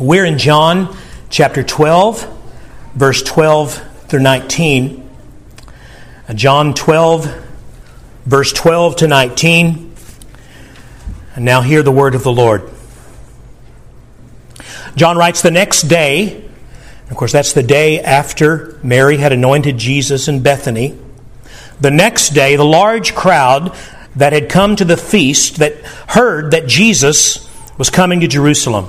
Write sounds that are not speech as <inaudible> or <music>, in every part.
We're in John chapter 12, verse 12 through 19. Uh, John 12, verse 12 to 19. And now hear the word of the Lord. John writes, The next day, of course, that's the day after Mary had anointed Jesus in Bethany. The next day, the large crowd that had come to the feast that heard that Jesus was coming to Jerusalem.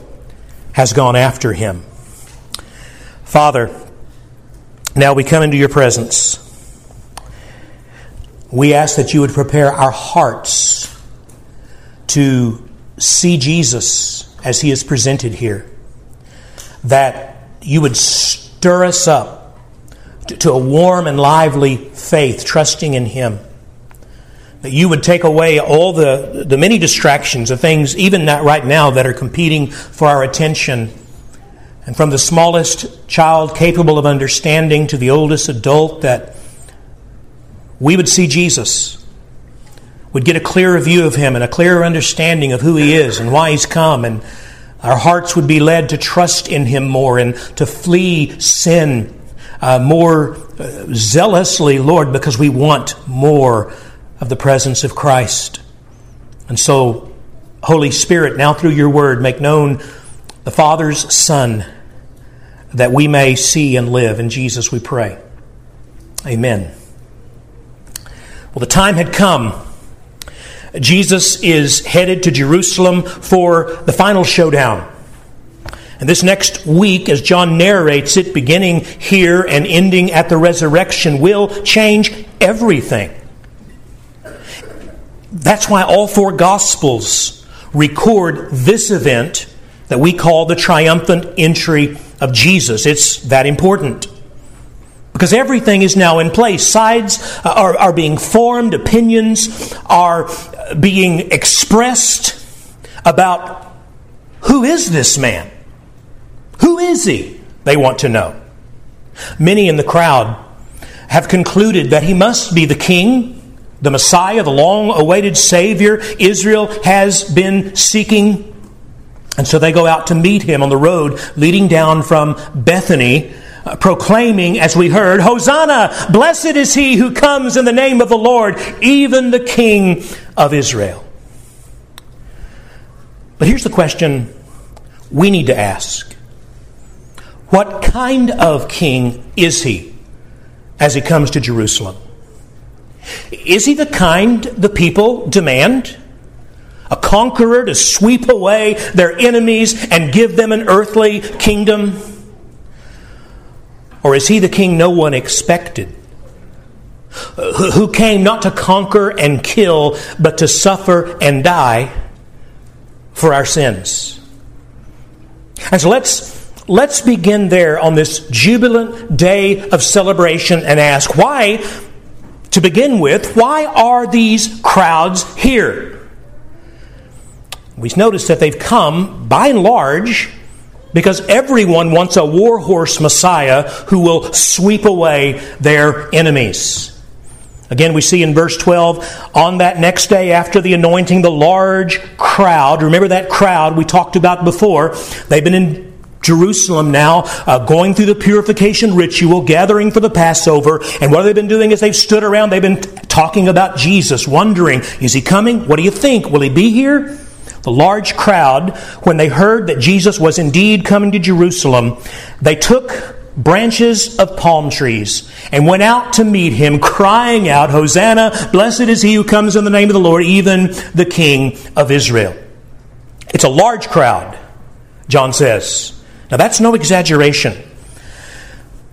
has gone after him. Father, now we come into your presence. We ask that you would prepare our hearts to see Jesus as he is presented here. That you would stir us up to, a warm and lively faith, trusting in him that you would take away all the, the many distractions, the things, even not right now, that are competing for our attention. And from the smallest child capable of understanding to the oldest adult, that we would see Jesus, would get a clearer view of him and a clearer understanding of who he is and why he's come. And our hearts would be led to trust in him more and to flee sin uh, more uh, zealously, Lord, because we want more of the presence of Christ. And so, Holy Spirit, now through your word, make known the Father's Son that we may see and live. In Jesus we pray. Amen. Well, the time had come. Jesus is headed to Jerusalem for the final showdown. And this next week, as John narrates it, beginning here and ending at the resurrection, will change everything. That's why all four Gospels record this event that we call the triumphant entry of Jesus. It's that important. Because everything is now in place. Sides uh, are, are being formed, opinions are uh, being expressed about who is this man? Who is he? They want to know. Many in the crowd have concluded that he must be the king the Messiah, the long awaited Savior, Israel has been seeking. And so they go out to meet him on the road leading down from Bethany, uh, proclaiming, as we heard, Hosanna! Blessed is he who comes in the name of the Lord, even the King of Israel. But here's the question we need to ask What kind of king is he as he comes to Jerusalem? Is he the kind the people demand? A conqueror to sweep away their enemies and give them an earthly kingdom? Or is he the king no one expected? Who came not to conquer and kill, but to suffer and die for our sins? And so let's let's begin there on this jubilant day of celebration and ask why to begin with, why are these crowds here? We notice that they've come, by and large, because everyone wants a warhorse Messiah who will sweep away their enemies. Again, we see in verse 12, on that next day after the anointing, the large crowd, remember that crowd we talked about before, they've been in Jerusalem now, uh, going through the purification ritual, gathering for the Passover. And what they've been doing is they've stood around, they've been talking about Jesus, wondering, is he coming? What do you think? Will he be here? The large crowd, when they heard that Jesus was indeed coming to Jerusalem, they took branches of palm trees and went out to meet him, crying out, Hosanna, blessed is he who comes in the name of the Lord, even the King of Israel. It's a large crowd, John says. Now that's no exaggeration.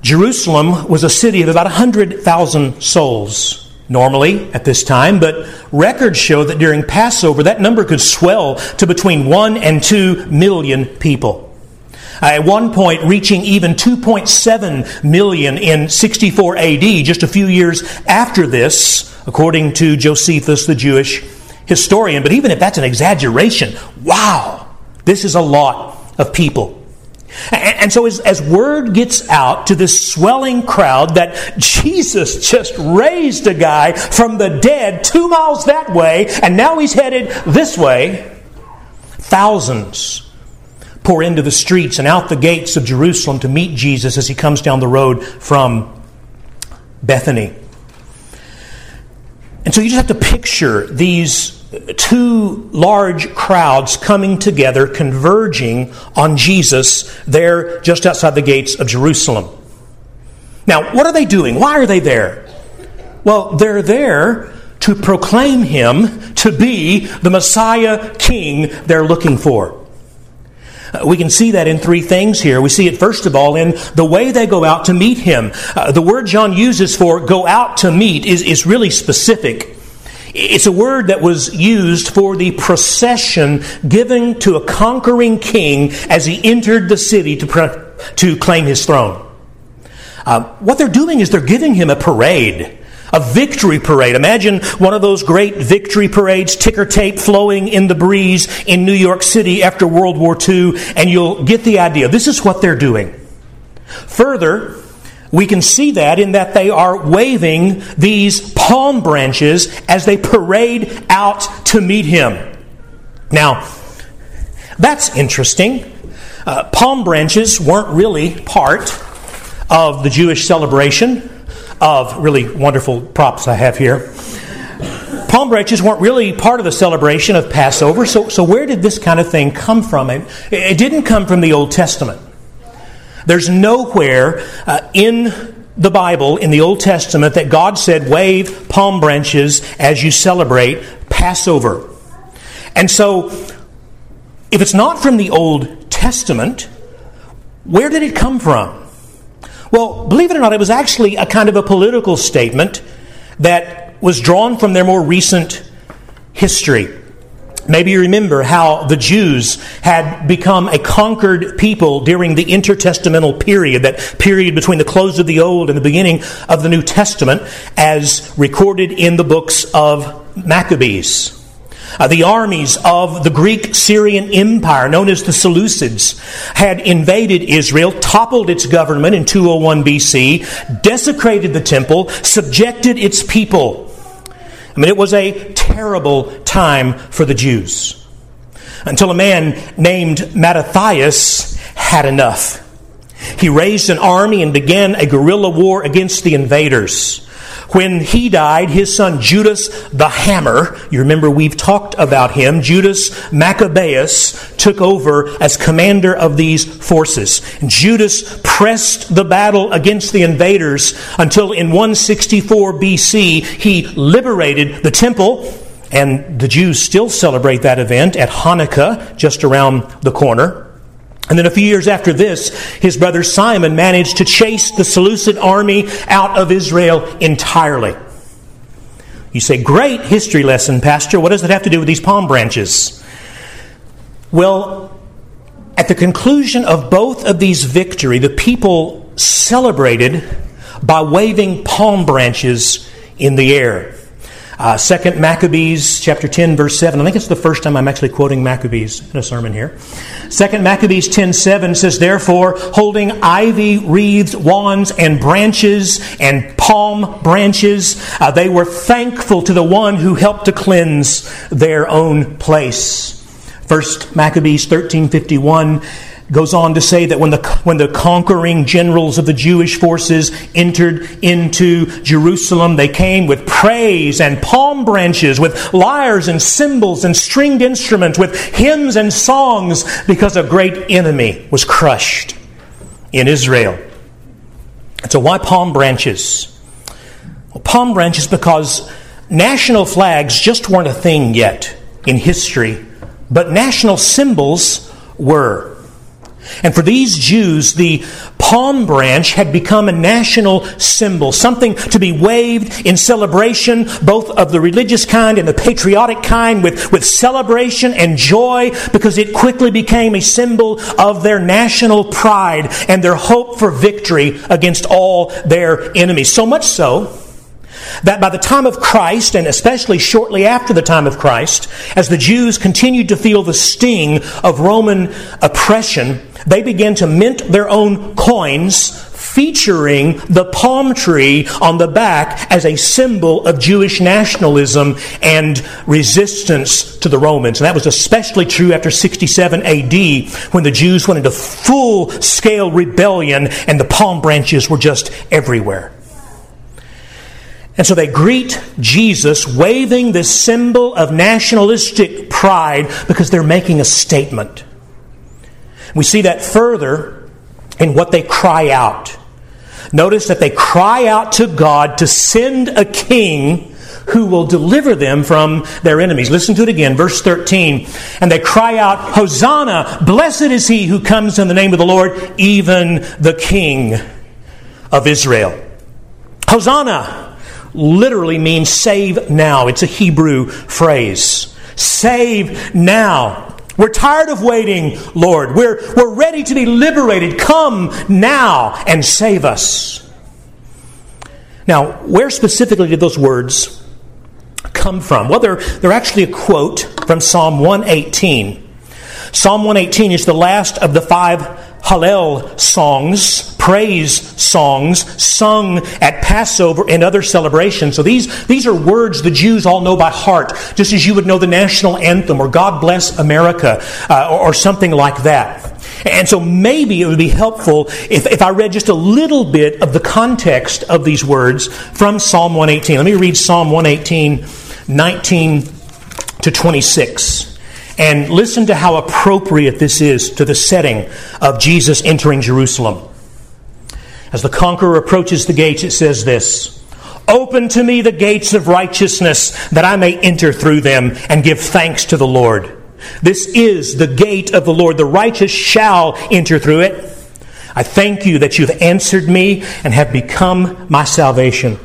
Jerusalem was a city of about 100,000 souls normally at this time, but records show that during Passover that number could swell to between 1 and 2 million people. Uh, at one point reaching even 2.7 million in 64 AD, just a few years after this, according to Josephus, the Jewish historian. But even if that's an exaggeration, wow, this is a lot of people. And, so, as, as, word gets out to this swelling crowd that Jesus just raised a guy from the dead two miles that way, and now he's headed this way, thousands pour into the streets and out the gates of Jerusalem to meet Jesus as he comes down the road from Bethany. And so you just have to picture these two large crowds coming together, converging on Jesus there just outside the gates of Jerusalem. Now, what are they doing? Why are they there? Well, they're there to proclaim him to be the Messiah King they're looking for. Uh, we can see that in three things here. We see it, first of all, in the way they go out to meet him. Uh, the word John uses for go out to meet is, is really specific. It's a word that was used for the procession given to a conquering king as he entered the city to, to claim his throne. Uh, what they're doing is they're giving him a parade. A victory parade. Imagine one of those great victory parades, ticker tape flowing in the breeze in New York City after World War II, and you'll get the idea. This is what they're doing. Further, we can see that in that they are waving these palm branches as they parade out to meet him. Now, that's interesting. Uh, palm branches weren't really part of the Jewish celebration of really wonderful props I have here. Palm branches weren't really part of the celebration of Passover, so, so where did this kind of thing come from? It, it didn't come from the Old Testament. There's nowhere uh, in the Bible, in the Old Testament, that God said, wave palm branches as you celebrate Passover. And so, if it's not from the Old Testament, where did it come from? Well, believe it or not, it was actually a kind of a political statement that was drawn from their more recent history. Maybe you remember how the Jews had become a conquered people during the intertestamental period, that period between the close of the Old and the beginning of the New Testament, as recorded in the books of Maccabees. Uh, the armies of the Greek Syrian Empire, known as the Seleucids, had invaded Israel, toppled its government in 201 BC, desecrated the temple, subjected its people. I mean, it was a terrible time for the Jews. Until a man named Mattathias had enough. He raised an army and began a guerrilla war against the invaders. When he died, his son Judas the Hammer, you remember we've talked about him, Judas Maccabeus took over as commander of these forces. Judas pressed the battle against the invaders until in 164 BC he liberated the temple. And the Jews still celebrate that event at Hanukkah, just around the corner. And then a few years after this, his brother Simon managed to chase the Seleucid army out of Israel entirely. You say, great history lesson, Pastor. What does it have to do with these palm branches? Well, at the conclusion of both of these victory, the people celebrated by waving palm branches in the air. Uh, Second Maccabees chapter 10 verse 7. I think it's the first time I'm actually quoting Maccabees in a sermon here. Second Maccabees 10 7 says, Therefore, holding ivy wreathed wands and branches and palm branches, uh, they were thankful to the one who helped to cleanse their own place. First Maccabees 1351 goes on to say that when the, when the conquering generals of the Jewish forces entered into Jerusalem, they came with praise and palm branches, with lyres and cymbals and stringed instruments, with hymns and songs, because a great enemy was crushed in Israel. So, why palm branches? Well, palm branches because national flags just weren't a thing yet in history, but national symbols were. And for these Jews, the palm branch had become a national symbol, something to be waved in celebration, both of the religious kind and the patriotic kind, with, with celebration and joy, because it quickly became a symbol of their national pride and their hope for victory against all their enemies. So much so that by the time of Christ, and especially shortly after the time of Christ, as the Jews continued to feel the sting of Roman oppression, they began to mint their own coins featuring the palm tree on the back as a symbol of Jewish nationalism and resistance to the Romans. And that was especially true after 67 AD when the Jews went into full scale rebellion and the palm branches were just everywhere. And so they greet Jesus waving this symbol of nationalistic pride because they're making a statement. We see that further in what they cry out. Notice that they cry out to God to send a king who will deliver them from their enemies. Listen to it again, verse 13. And they cry out, Hosanna! Blessed is he who comes in the name of the Lord, even the King of Israel. Hosanna! Literally means save now. It's a Hebrew phrase. Save now. We're tired of waiting, Lord. We're, we're ready to be liberated. Come now and save us. Now, where specifically did those words come from? Well, they're, they're actually a quote from Psalm 118. Psalm 118 is the last of the five Hallel songs, praise songs sung at Passover and other celebrations. So these, these are words the Jews all know by heart, just as you would know the national anthem or God Bless America uh, or, or something like that. And so maybe it would be helpful if, if I read just a little bit of the context of these words from Psalm 118. Let me read Psalm 118, 19 to 26. And listen to how appropriate this is to the setting of Jesus entering Jerusalem. As the conqueror approaches the gates, it says this Open to me the gates of righteousness, that I may enter through them and give thanks to the Lord. This is the gate of the Lord. The righteous shall enter through it. I thank you that you've answered me and have become my salvation.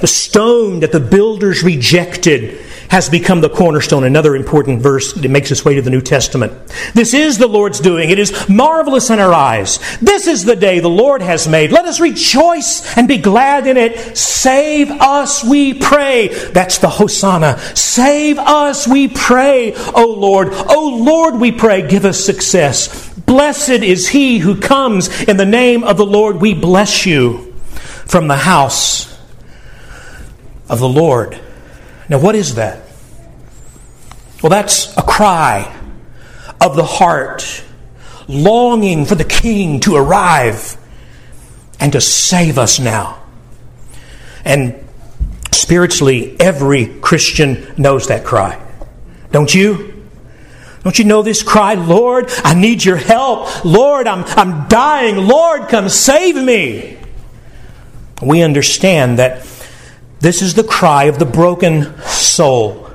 The stone that the builders rejected has become the cornerstone. Another important verse that makes its way to the New Testament. This is the Lord's doing. It is marvelous in our eyes. This is the day the Lord has made. Let us rejoice and be glad in it. Save us, we pray. That's the Hosanna. Save us, we pray, O Lord. O Lord, we pray, give us success. Blessed is he who comes in the name of the Lord. We bless you from the house of the Lord. Now, what is that? Well, that's a cry of the heart, longing for the King to arrive and to save us now. And spiritually, every Christian knows that cry. Don't you? Don't you know this cry? Lord, I need your help. Lord, I'm, I'm dying. Lord, come save me. We understand that this is the cry of the broken soul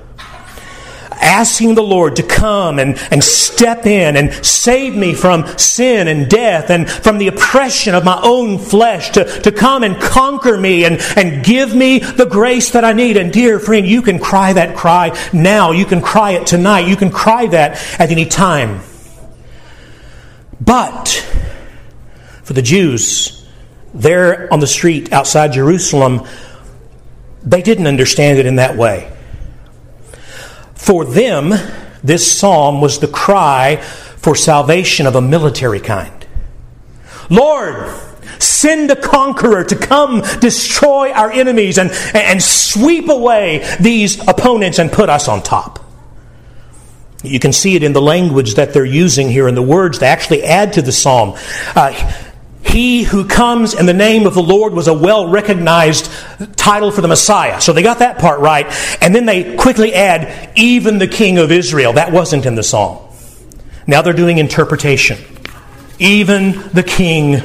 asking the Lord to come and, and step in and save me from sin and death and from the oppression of my own flesh, to, to come and conquer me and, and give me the grace that I need. And dear friend, you can cry that cry now. You can cry it tonight. You can cry that at any time. But for the Jews, there on the street outside Jerusalem, they didn't understand it in that way. For them, this psalm was the cry for salvation of a military kind. Lord, send a conqueror to come destroy our enemies and, and sweep away these opponents and put us on top. You can see it in the language that they're using here in the words they actually add to the psalm. Uh, he who comes in the name of the Lord was a well recognized title for the Messiah. So they got that part right. And then they quickly add, even the King of Israel. That wasn't in the psalm. Now they're doing interpretation. Even the King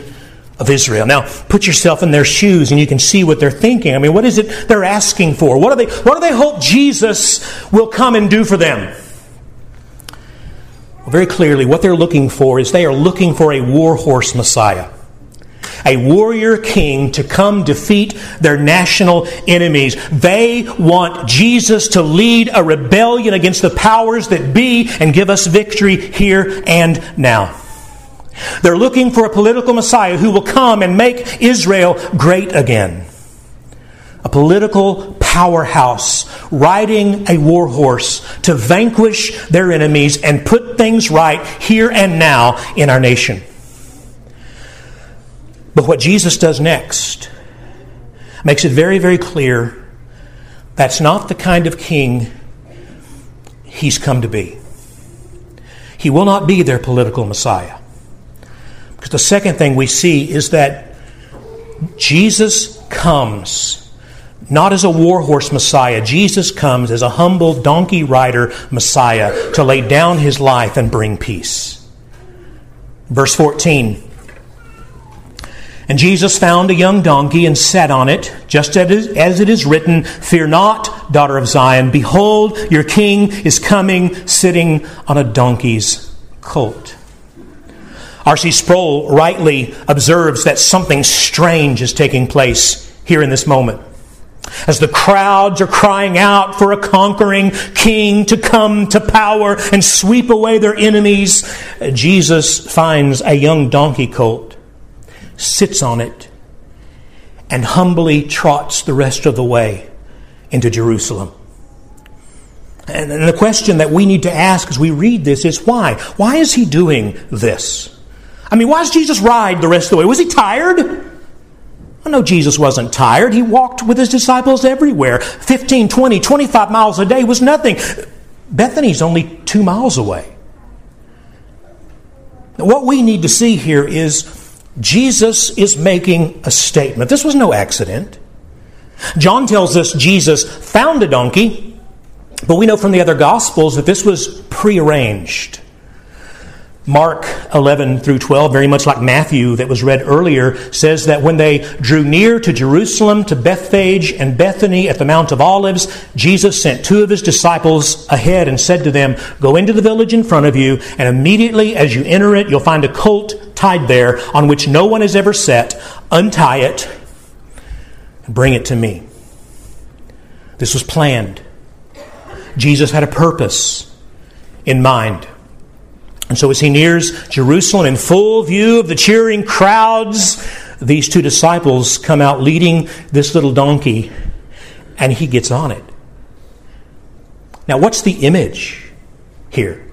of Israel. Now, put yourself in their shoes and you can see what they're thinking. I mean, what is it they're asking for? What do they, what do they hope Jesus will come and do for them? Well, very clearly, what they're looking for is they are looking for a warhorse Messiah. A warrior king to come defeat their national enemies. They want Jesus to lead a rebellion against the powers that be and give us victory here and now. They're looking for a political Messiah who will come and make Israel great again. A political powerhouse riding a war horse to vanquish their enemies and put things right here and now in our nation. But what Jesus does next makes it very, very clear that's not the kind of king he's come to be. He will not be their political Messiah. Because the second thing we see is that Jesus comes not as a warhorse Messiah. Jesus comes as a humble donkey rider Messiah to lay down his life and bring peace. Verse 14. And Jesus found a young donkey and sat on it, just as it is written, Fear not, daughter of Zion. Behold, your king is coming, sitting on a donkey's colt. R.C. Sproul rightly observes that something strange is taking place here in this moment. As the crowds are crying out for a conquering king to come to power and sweep away their enemies, Jesus finds a young donkey colt, sits on it, and humbly trots the rest of the way into Jerusalem. And the question that we need to ask as we read this is why? Why is he doing this? I mean, why does Jesus ride the rest of the way? Was he tired? I know Jesus wasn't tired. He walked with his disciples everywhere. 15, 20, 25 miles a day was nothing. Bethany's only two miles away. What we need to see here is Jesus is making a statement. This was no accident. John tells us Jesus found a donkey, but we know from the other Gospels that this was prearranged. Mark 11 through 12, very much like Matthew that was read earlier, says that when they drew near to Jerusalem, to Bethphage and Bethany at the Mount of Olives, Jesus sent two of his disciples ahead and said to them, Go into the village in front of you, and immediately as you enter it, you'll find a colt tied there on which no one has ever sat. Untie it and bring it to me. This was planned. Jesus had a purpose in mind. And so, as he nears Jerusalem in full view of the cheering crowds, these two disciples come out leading this little donkey, and he gets on it. Now, what's the image here?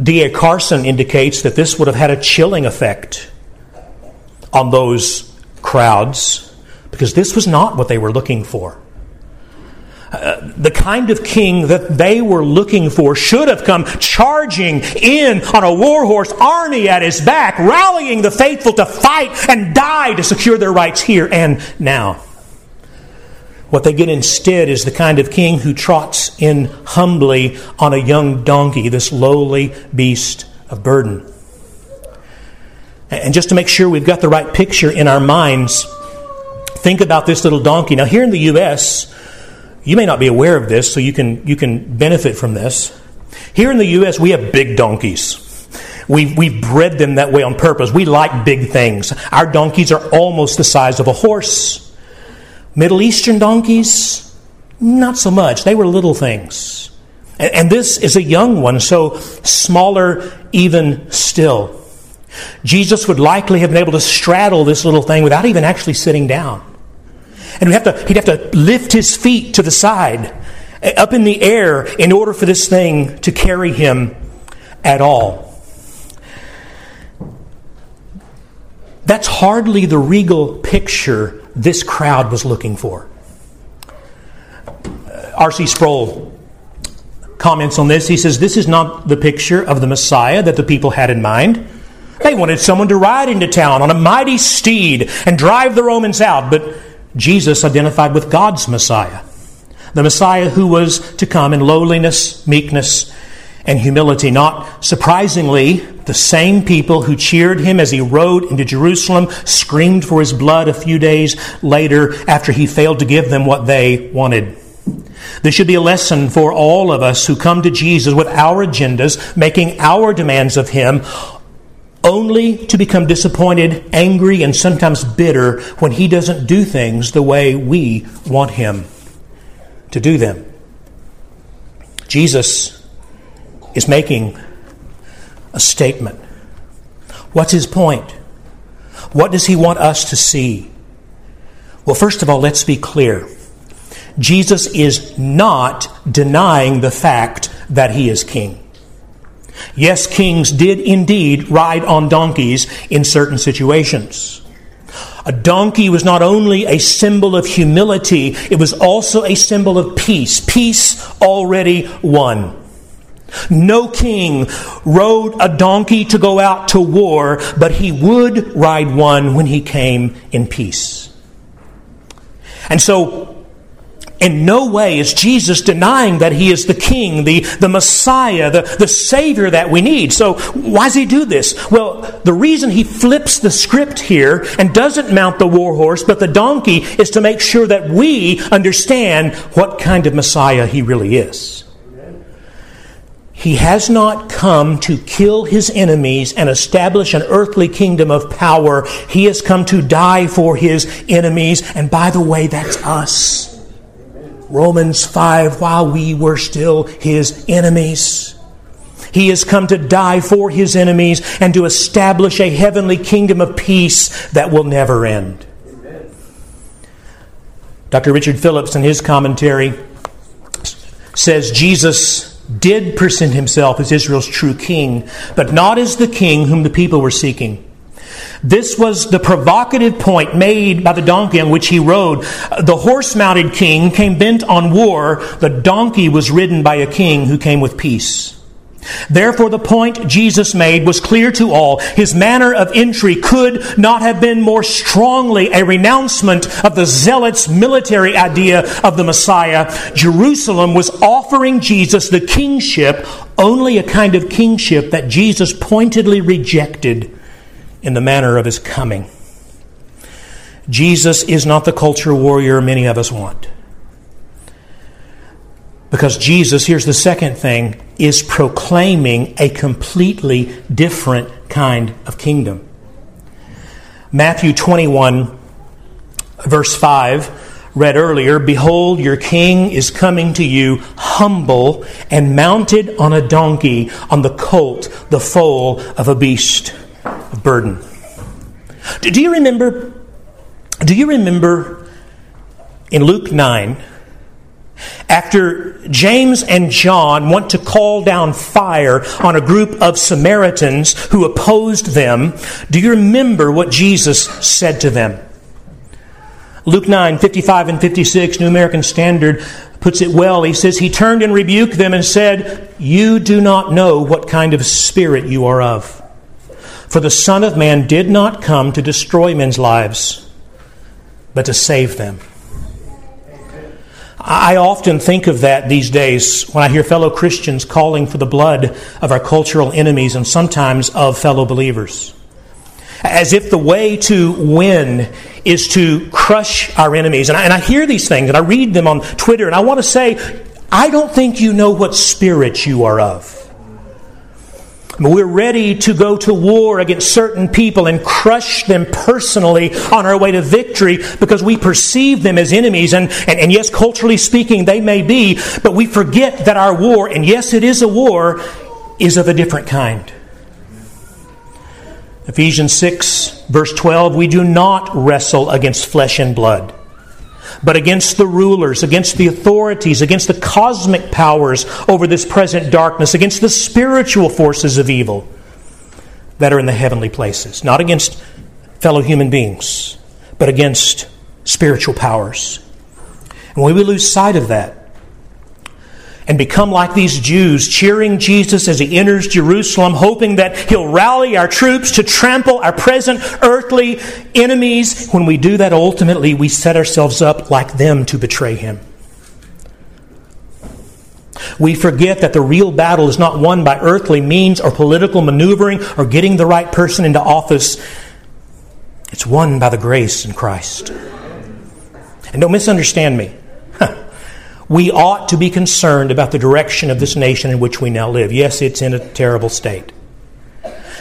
D.A. Carson indicates that this would have had a chilling effect on those crowds because this was not what they were looking for Uh, the kind of king that they were looking for should have come charging in on a warhorse army at his back, rallying the faithful to fight and die to secure their rights here and now. What they get instead is the kind of king who trots in humbly on a young donkey, this lowly beast of burden. And just to make sure we've got the right picture in our minds, think about this little donkey. Now, here in the U.S., you may not be aware of this, so you can, you can benefit from this. Here in the U.S., we have big donkeys. We've, we've bred them that way on purpose. We like big things. Our donkeys are almost the size of a horse. Middle Eastern donkeys, not so much. They were little things. And, and this is a young one, so smaller even still. Jesus would likely have been able to straddle this little thing without even actually sitting down. And have, to, he'd have to lift his feet to the side, eh, up in the air, in order for this thing to carry him at all. That's hardly the regal picture this crowd was looking for. Uh, R.C. Sproul comments on this. He says, This is not the picture of the Messiah that the people had in mind. They wanted someone to ride into town on a mighty steed and drive the Romans out, but Jesus identified with God's Messiah, the Messiah who was to come in lowliness, meekness, and humility. Not surprisingly, the same people who cheered him as he rode into Jerusalem screamed for his blood a few days later after he failed to give them what they wanted. This should be a lesson for all of us who come to Jesus with our agendas, making our demands of him, only to become disappointed, angry, and sometimes bitter when he doesn't do things the way we want him to do them. Jesus is making a statement. What's his point? What does he want us to see? Well, first of all, let's be clear. Jesus is not denying the fact that he is king. Yes, kings did indeed ride on donkeys in certain situations. A donkey was not only a symbol of humility, it was also a symbol of peace. Peace already won. No king rode a donkey to go out to war, but he would ride one when he came in peace. And so, in no way is Jesus denying that he is the king, the, the Messiah, the, the Savior that we need. So, why does he do this? Well, the reason he flips the script here and doesn't mount the war horse but the donkey is to make sure that we understand what kind of Messiah he really is. He has not come to kill his enemies and establish an earthly kingdom of power. He has come to die for his enemies. And by the way, that's us. Romans 5, while we were still his enemies. He has come to die for his enemies and to establish a heavenly kingdom of peace that will never end. Amen. Dr. Richard Phillips, in his commentary, says Jesus did present himself as Israel's true king, but not as the king whom the people were seeking. This was the provocative point made by the donkey on which he rode. The horse mounted king came bent on war. The donkey was ridden by a king who came with peace. Therefore, the point Jesus made was clear to all. His manner of entry could not have been more strongly a renouncement of the zealots' military idea of the Messiah. Jerusalem was offering Jesus the kingship, only a kind of kingship that Jesus pointedly rejected in the manner of his coming. Jesus is not the culture warrior many of us want. Because Jesus, here's the second thing, is proclaiming a completely different kind of kingdom. Matthew 21, verse 5, read earlier Behold, your king is coming to you humble and mounted on a donkey, on the colt, the foal of a beast burden. Do you remember? Do you remember in Luke 9? After James and John want to call down fire on a group of Samaritans who opposed them, do you remember what Jesus said to them? Luke 9, 55 and 56, New American Standard puts it well. He says, He turned and rebuked them and said, You do not know what kind of spirit you are of. For the Son of Man did not come to destroy men's lives, but to save them. I often think of that these days when I hear fellow Christians calling for the blood of our cultural enemies and sometimes of fellow believers. As if the way to win is to crush our enemies. And I, and I hear these things and I read them on Twitter and I want to say, I don't think you know what spirit you are of. We're ready to go to war against certain people and crush them personally on our way to victory because we perceive them as enemies. And, and, and yes, culturally speaking, they may be, but we forget that our war, and yes, it is a war, is of a different kind. Ephesians 6, verse 12, we do not wrestle against flesh and blood but against the rulers, against the authorities, against the cosmic powers over this present darkness, against the spiritual forces of evil that are in the heavenly places. Not against fellow human beings, but against spiritual powers. And when we lose sight of that, and become like these Jews, cheering Jesus as he enters Jerusalem, hoping that he'll rally our troops to trample our present earthly enemies. When we do that, ultimately, we set ourselves up like them to betray him. We forget that the real battle is not won by earthly means or political maneuvering or getting the right person into office. It's won by the grace in Christ. And don't misunderstand me. We ought to be concerned about the direction of this nation in which we now live. Yes, it's in a terrible state.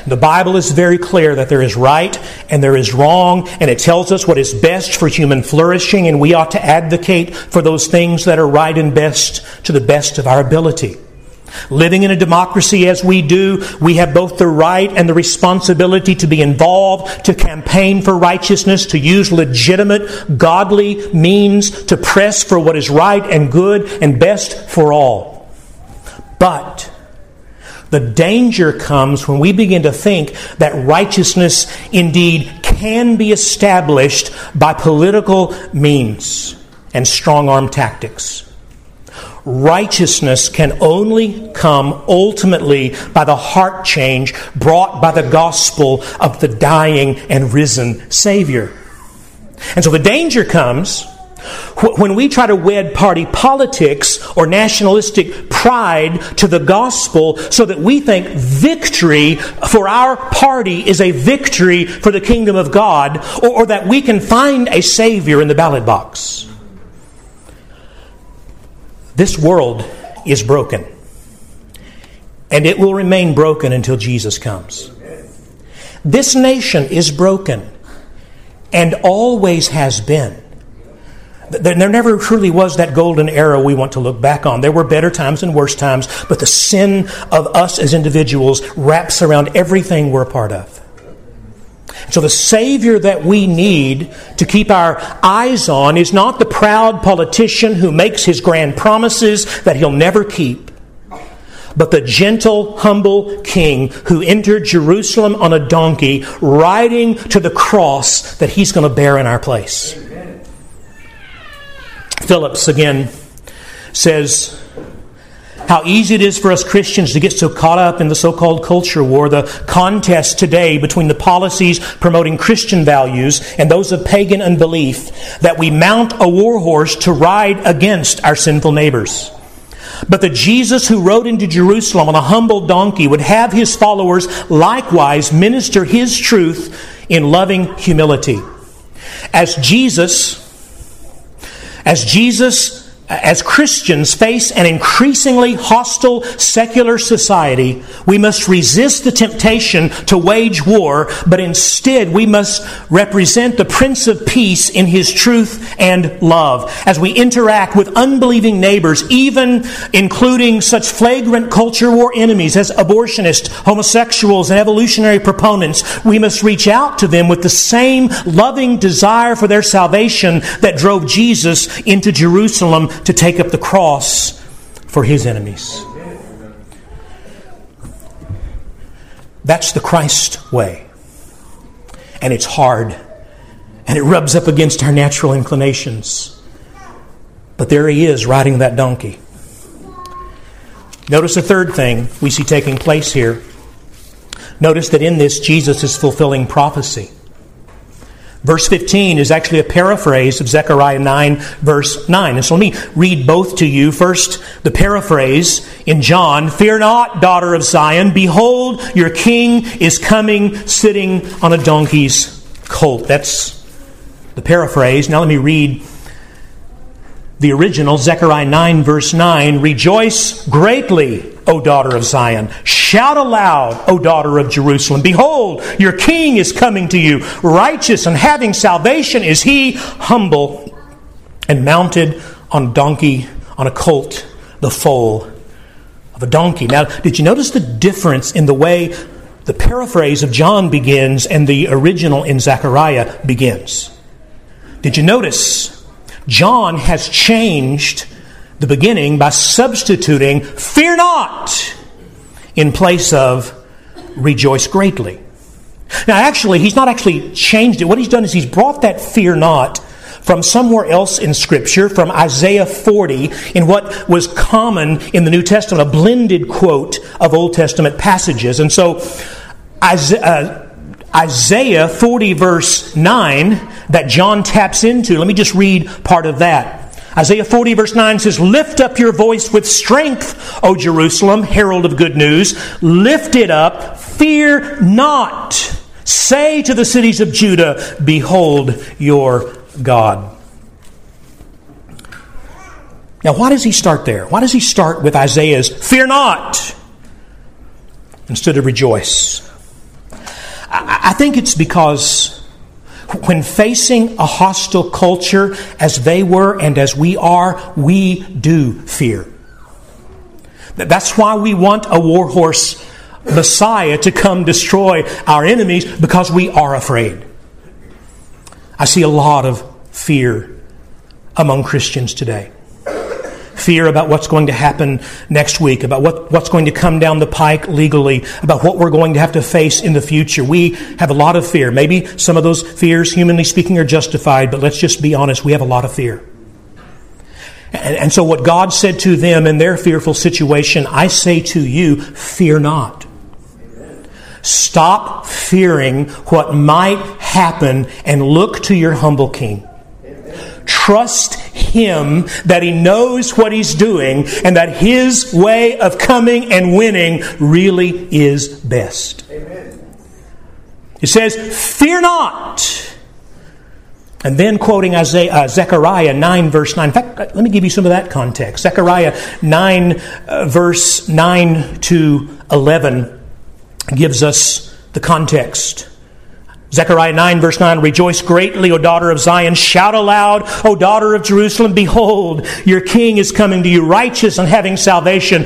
The Bible is very clear that there is right and there is wrong, and it tells us what is best for human flourishing, and we ought to advocate for those things that are right and best to the best of our ability. Living in a democracy as we do, we have both the right and the responsibility to be involved, to campaign for righteousness, to use legitimate, godly means to press for what is right and good and best for all. But the danger comes when we begin to think that righteousness indeed can be established by political means and strong arm tactics. Righteousness can only come ultimately by the heart change brought by the gospel of the dying and risen Savior. And so the danger comes when we try to wed party politics or nationalistic pride to the gospel so that we think victory for our party is a victory for the kingdom of God or, or that we can find a Savior in the ballot box. This world is broken, and it will remain broken until Jesus comes. This nation is broken and always has been. There never truly was that golden era we want to look back on. There were better times and worse times, but the sin of us as individuals wraps around everything we're a part of. So the Savior that we need to keep our eyes on is not the proud politician who makes his grand promises that he'll never keep, but the gentle, humble King who entered Jerusalem on a donkey, riding to the cross that he's going to bear in our place. Phillips again says how easy it is for us Christians to get so caught up in the so called culture war, the contest today between the policies promoting Christian values and those of pagan unbelief, that we mount a war horse to ride against our sinful neighbors. But the Jesus who rode into Jerusalem on a humble donkey would have his followers likewise minister his truth in loving humility. As Jesus as Jesus as Christians face an increasingly hostile secular society, we must resist the temptation to wage war, but instead we must represent the Prince of Peace in his truth and love. As we interact with unbelieving neighbors, even including such flagrant culture war enemies as abortionists, homosexuals, and evolutionary proponents, we must reach out to them with the same loving desire for their salvation that drove Jesus into Jerusalem to take up the cross for his enemies. That's the Christ way. And it's hard. And it rubs up against our natural inclinations. But there he is riding that donkey. Notice the third thing we see taking place here. Notice that in this, Jesus is fulfilling prophecy. Verse 15 is actually a paraphrase of Zechariah 9, verse 9. And so let me read both to you. First, the paraphrase in John Fear not, daughter of Zion. Behold, your king is coming, sitting on a donkey's colt. That's the paraphrase. Now let me read the original, Zechariah 9, verse 9 Rejoice greatly, O daughter of Zion. Shout aloud, O daughter of Jerusalem. Behold, your king is coming to you. Righteous and having salvation is he, humble and mounted on a donkey, on a colt, the foal of a donkey. Now, did you notice the difference in the way the paraphrase of John begins and the original in Zechariah begins? Did you notice John has changed the beginning by substituting fear not in place of rejoice greatly. Now, actually, he's not actually changed it. What he's done is he's brought that fear not from somewhere else in Scripture, from Isaiah 40, in what was common in the New Testament, a blended quote of Old Testament passages. And so, Isaiah, uh, 40, verse 9, that John taps into. Let me just read part of that. Isaiah 40, verse 9 says, Lift up your voice with strength, O Jerusalem, herald of good news. Lift it up, fear not. Say to the cities of Judah, Behold your God. Now, why does he start there? Why does he start with Isaiah's fear not instead of rejoice? I think it's because when facing a hostile culture as they were and as we are, we do fear. That's why we want a warhorse Messiah to come destroy our enemies because we are afraid. I see a lot of fear among Christians today fear about what's going to happen next week, about what, what's going to come down the pike legally, about what we're going to have to face in the future. We have a lot of fear. Maybe some of those fears, humanly speaking, are justified, but let's just be honest, we have a lot of fear. And, and so, what God said to them in their fearful situation, I say to you, fear not. Stop fearing what might happen and look to your humble King. Trust Him that He knows what He's doing and that His way of coming and winning really is best. Amen. It says, Fear not. And then quoting Isaiah, uh, Zechariah 9, verse 9. In fact, let me give you some of that context. Zechariah 9, uh, verse 9 to 11 gives us the context. Zechariah 9, verse 9 Rejoice greatly, O daughter of Zion. Shout aloud, O daughter of Jerusalem. Behold, your king is coming to you, righteous and having salvation.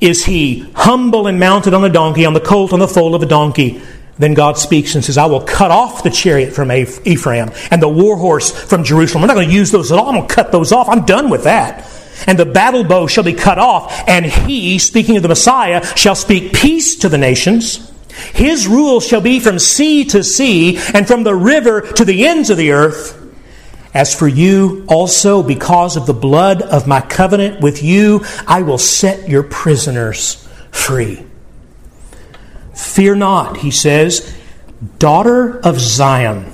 Is he humble and mounted on a donkey, on the colt, on the foal of a donkey? Then God speaks and says, I will cut off the chariot from Ephraim and the war horse from Jerusalem. I'm not going to use those at all. I'm going to cut those off. I'm done with that. And the battle bow shall be cut off, and he, speaking of the Messiah, shall speak peace to the nations. His rule shall be from sea to sea and from the river to the ends of the earth. As for you also, because of the blood of my covenant with you, I will set your prisoners free. Fear not, he says, daughter of Zion.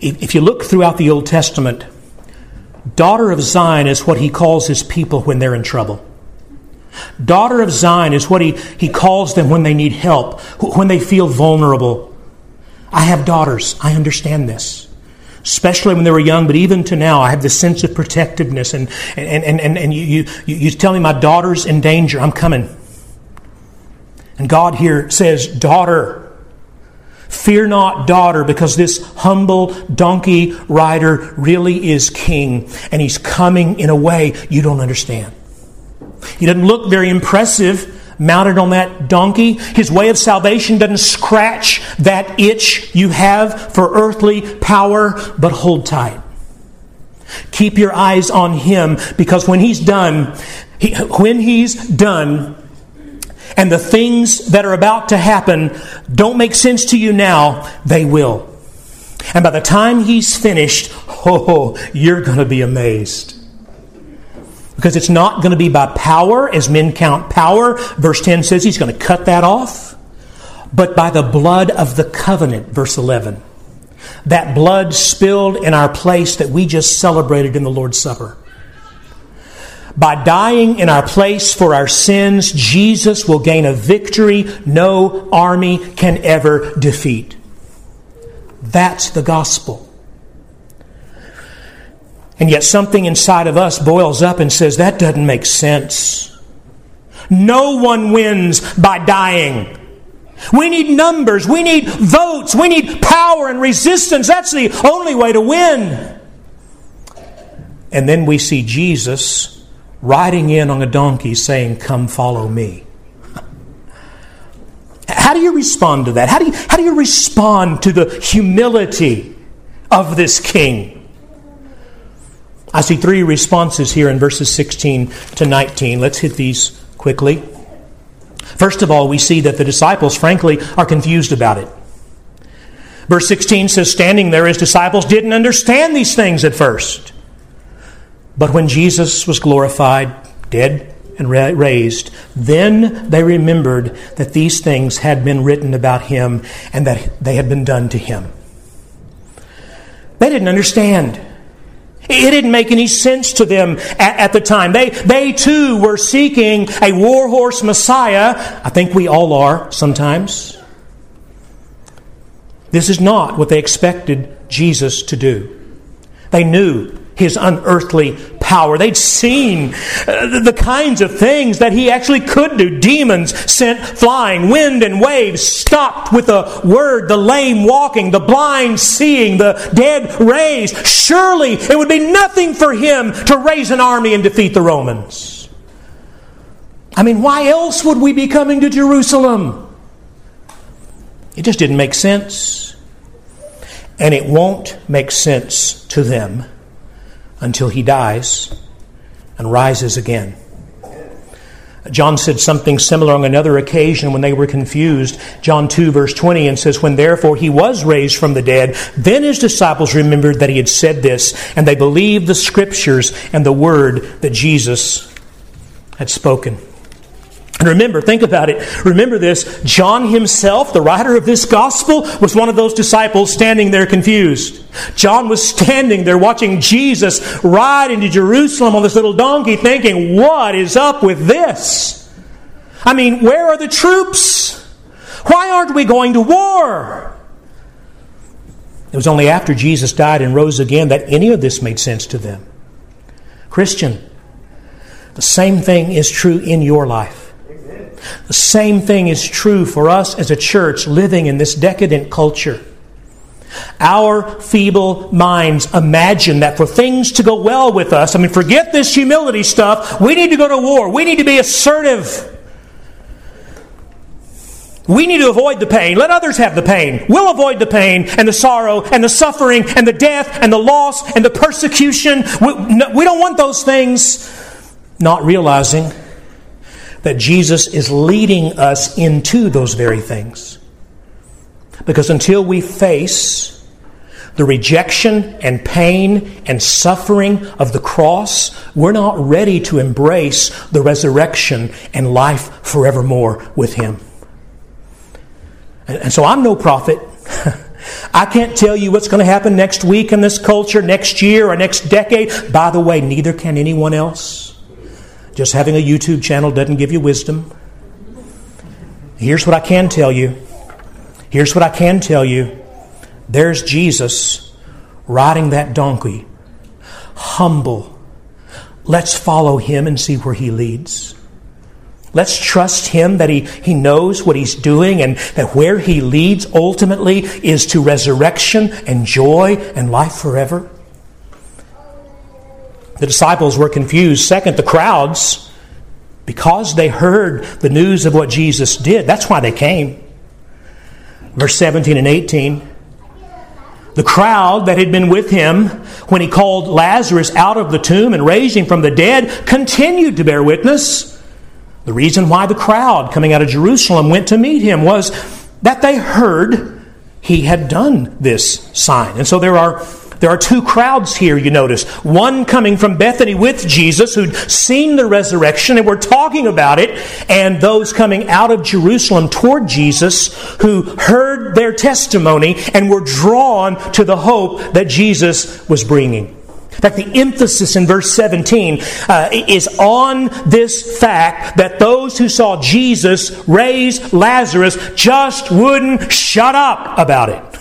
If you look throughout the Old Testament, daughter of Zion is what he calls his people when they're in trouble. Daughter of Zion is what he, he calls them when they need help, when they feel vulnerable. I have daughters. I understand this. Especially when they were young, but even to now, I have this sense of protectiveness. And, and, and, and, and you, you, you tell me my daughter's in danger. I'm coming. And God here says, Daughter, Fear not, daughter, because this humble donkey rider really is king, and he's coming in a way you don't understand. He doesn't look very impressive mounted on that donkey. His way of salvation doesn't scratch that itch you have for earthly power, but hold tight. Keep your eyes on him because when he's done, he, when he's done, and the things that are about to happen don't make sense to you now, they will. And by the time he's finished, <laughs> oh, you're going to be amazed. Because it's not going to be by power, as men count power. Verse 10 says he's going to cut that off. But by the blood of the covenant, verse 11. That blood spilled in our place that we just celebrated in the Lord's Supper. By dying in our place for our sins, Jesus will gain a victory no army can ever defeat. That's the gospel. And yet something inside of us boils up and says, that doesn't make sense. No one wins by dying. We need numbers. We need votes. We need power and resistance. That's the only way to win. And then we see Jesus riding in on a donkey saying, Come follow me. How do you respond to that? How do you, how do you respond to the humility of this king? I see three responses here in verses 16 to 19. Let's hit these quickly. First of all, we see that the disciples, frankly, are confused about it. Verse 16 says, Standing there, his disciples didn't understand these things at first. But when Jesus was glorified, dead, and raised, then they remembered that these things had been written about him and that they had been done to him. They didn't understand. It didn't make any sense to them at, at, the time. They, they too were seeking a warhorse Messiah. I think we all are sometimes. This is not what they expected Jesus to do. They knew his unearthly power. They'd seen uh, the kinds of things that he actually could do. Demons sent flying, wind and waves stopped with a word, the lame walking, the blind seeing, the dead raised. Surely it would be nothing for him to raise an army and defeat the Romans. I mean, why else would we be coming to Jerusalem? It just didn't make sense. And it won't make sense to them until he dies and rises again. John said something similar on another occasion when they were confused. John 2, verse 20, and says, When therefore he was raised from the dead, then his disciples remembered that he had said this, and they believed the scriptures and the word that Jesus had spoken. And remember, think about it. Remember this John himself, the writer of this gospel, was one of those disciples standing there confused. John was standing there watching Jesus ride into Jerusalem on this little donkey, thinking, What is up with this? I mean, where are the troops? Why aren't we going to war? It was only after Jesus died and rose again that any of this made sense to them. Christian, the same thing is true in your life. The same thing is true for us as a church living in this decadent culture. Our feeble minds imagine that for things to go well with us, I mean, forget this humility stuff, we need to go to war. We need to be assertive. We need to avoid the pain. Let others have the pain. We'll avoid the pain and the sorrow and the suffering and the death and the loss and the persecution. We, we don't want those things, not realizing that Jesus is leading us into those very things. Because until we face the rejection and pain and suffering of the cross, we're not ready to embrace the resurrection and life forevermore with Him. And, so I'm no prophet. <laughs> I can't tell you what's going to happen next week in this culture, next year, or next decade. By the way, neither can anyone else. Just having a YouTube channel doesn't give you wisdom. Here's what I can tell you. Here's what I can tell you. There's Jesus riding that donkey, humble. Let's follow him and see where he leads. Let's trust him that he, he knows what he's doing and that where he leads ultimately is to resurrection and joy and life forever. The disciples were confused. Second, the crowds, because they heard the news of what Jesus did, that's why they came. Verse 17 and 18. The crowd that had been with him when he called Lazarus out of the tomb and raised him from the dead continued to bear witness. The reason why the crowd coming out of Jerusalem went to meet him was that they heard he had done this sign. And so there are there are two crowds here, you notice. One coming from Bethany with Jesus, who'd seen the resurrection and were talking about it, and those coming out of Jerusalem toward Jesus, who heard their testimony and were drawn to the hope that Jesus was bringing. In fact, the emphasis in verse 17 uh, is on this fact that those who saw Jesus raise Lazarus just wouldn't shut up about it.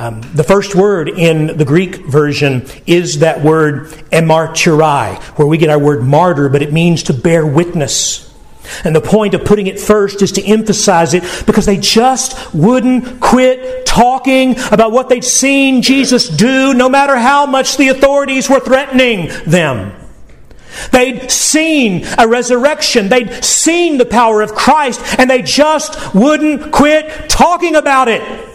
Um, the first word in the Greek version is that word emarturai, where we get our word martyr, but it means to bear witness. And the point of putting it first is to emphasize it because they just wouldn't quit talking about what they'd seen Jesus do, no matter how much the authorities were threatening them. They'd seen a resurrection. They'd seen the power of Christ, and they just wouldn't quit talking about it.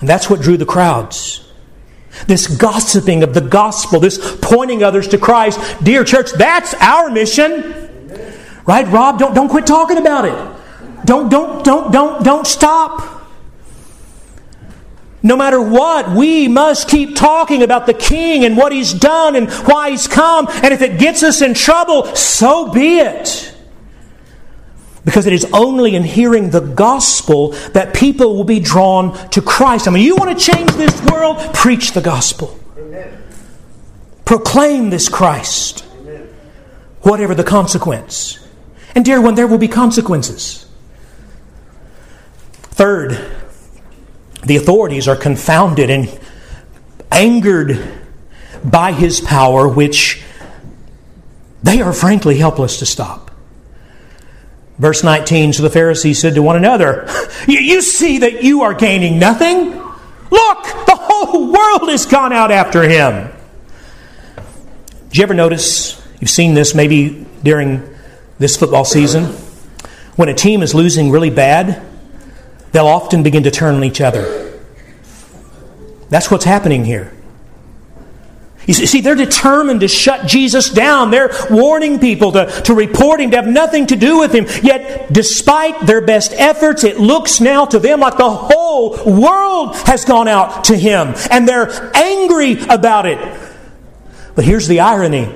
And that's what drew the crowds. This gossiping of the gospel, this pointing others to Christ. Dear church, that's our mission. Right, Rob? Don't, don't quit talking about it. Don't, don't, don't, don't, don't stop. No matter what, we must keep talking about the King and what He's done and why He's come. And if it gets us in trouble, so be it. Because it is only in hearing the gospel that people will be drawn to Christ. I mean, you want to change this world? Preach the gospel. Amen. Proclaim this Christ, Amen. whatever the consequence. And, dear one, there will be consequences. Third, the authorities are confounded and angered by his power, which they are frankly helpless to stop. Verse 19 So the Pharisees said to one another, You see that you are gaining nothing? Look, the whole world has gone out after him. Did you ever notice? You've seen this maybe during this football season. When a team is losing really bad, they'll often begin to turn on each other. That's what's happening here. You see, they're determined to shut Jesus down. They're warning people to, to report him, to have nothing to do with him. Yet, despite their best efforts, it looks now to them like the whole world has gone out to him. And they're angry about it. But here's the irony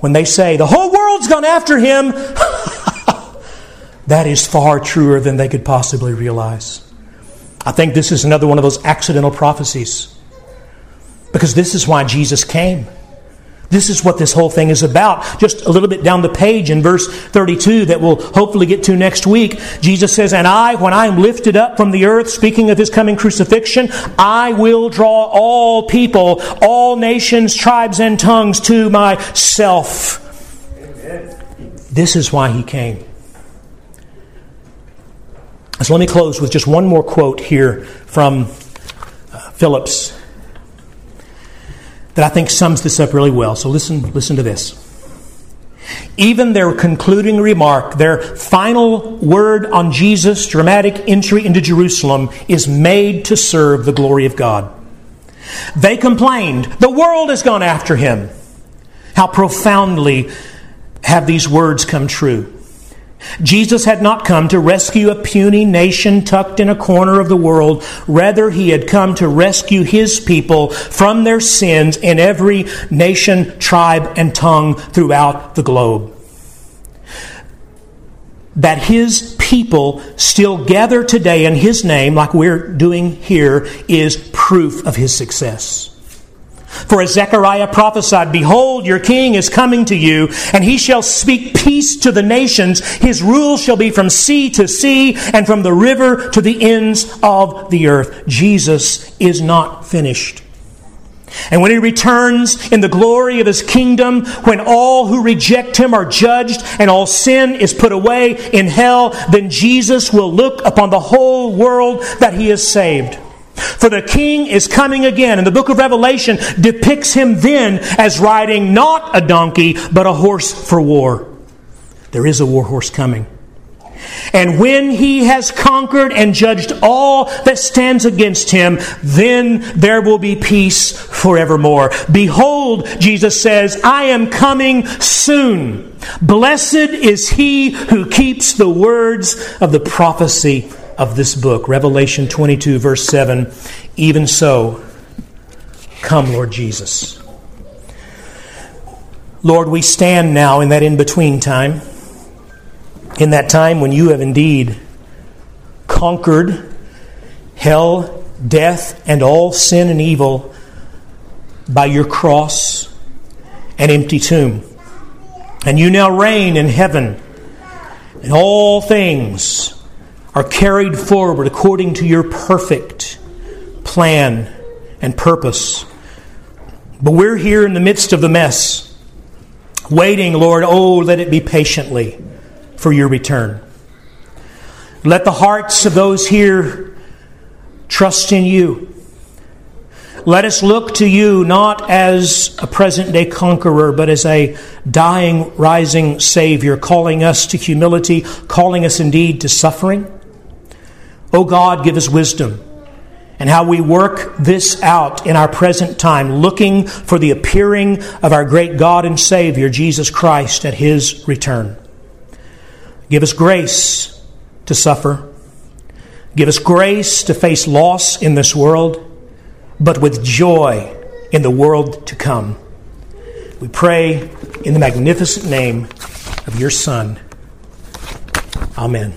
when they say, the whole world's gone after him, <laughs> that is far truer than they could possibly realize. I think this is another one of those accidental prophecies. Because this is why Jesus came. This is what this whole thing is about. Just a little bit down the page in verse 32 that we'll hopefully get to next week, Jesus says, And I, when I am lifted up from the earth, speaking of his coming crucifixion, I will draw all people, all nations, tribes, and tongues to myself. Amen. This is why he came. So let me close with just one more quote here from uh, Phillips that I think sums this up really well. So listen, listen to this. Even their concluding remark, their final word on Jesus' dramatic entry into Jerusalem, is made to serve the glory of God. They complained, the world has gone after him. How profoundly have these words come true? Jesus had not come to rescue a puny nation tucked in a corner of the world. Rather, he had come to rescue his people from their sins in every nation, tribe, and tongue throughout the globe. That his people still gather today in his name, like we're doing here, is proof of his success. For as Zechariah prophesied, Behold, your king is coming to you, and he shall speak peace to the nations. His rule shall be from sea to sea, and from the river to the ends of the earth. Jesus is not finished. And when he returns in the glory of his kingdom, when all who reject him are judged and all sin is put away in hell, then Jesus will look upon the whole world that he has saved. For the king is coming again, and the book of Revelation depicts him then as riding not a donkey, but a horse for war. There is a war horse coming. And when he has conquered and judged all that stands against him, then there will be peace forevermore. Behold, Jesus says, I am coming soon. Blessed is he who keeps the words of the prophecy of this book. Revelation 22, verse 7. Even so, come, Lord Jesus. Lord, we stand now in that in between time, in that time when you have indeed conquered hell, death, and all sin and evil by your cross and empty tomb. And you now reign in heaven, and all things are carried forward according to your perfect plan and purpose. But we're here in the midst of the mess, waiting, Lord, oh, let it be patiently for your return. Let the hearts of those here trust in you. Let us look to you not as a present day conqueror, but as a dying, rising Savior, calling us to humility, calling us indeed to suffering. O God, give us wisdom and how we work this out in our present time, looking for the appearing of our great God and Savior, Jesus Christ, at His return. Give us grace to suffer. Give us grace to face loss in this world, but with joy in the world to come. We pray in the magnificent name of your Son. Amen.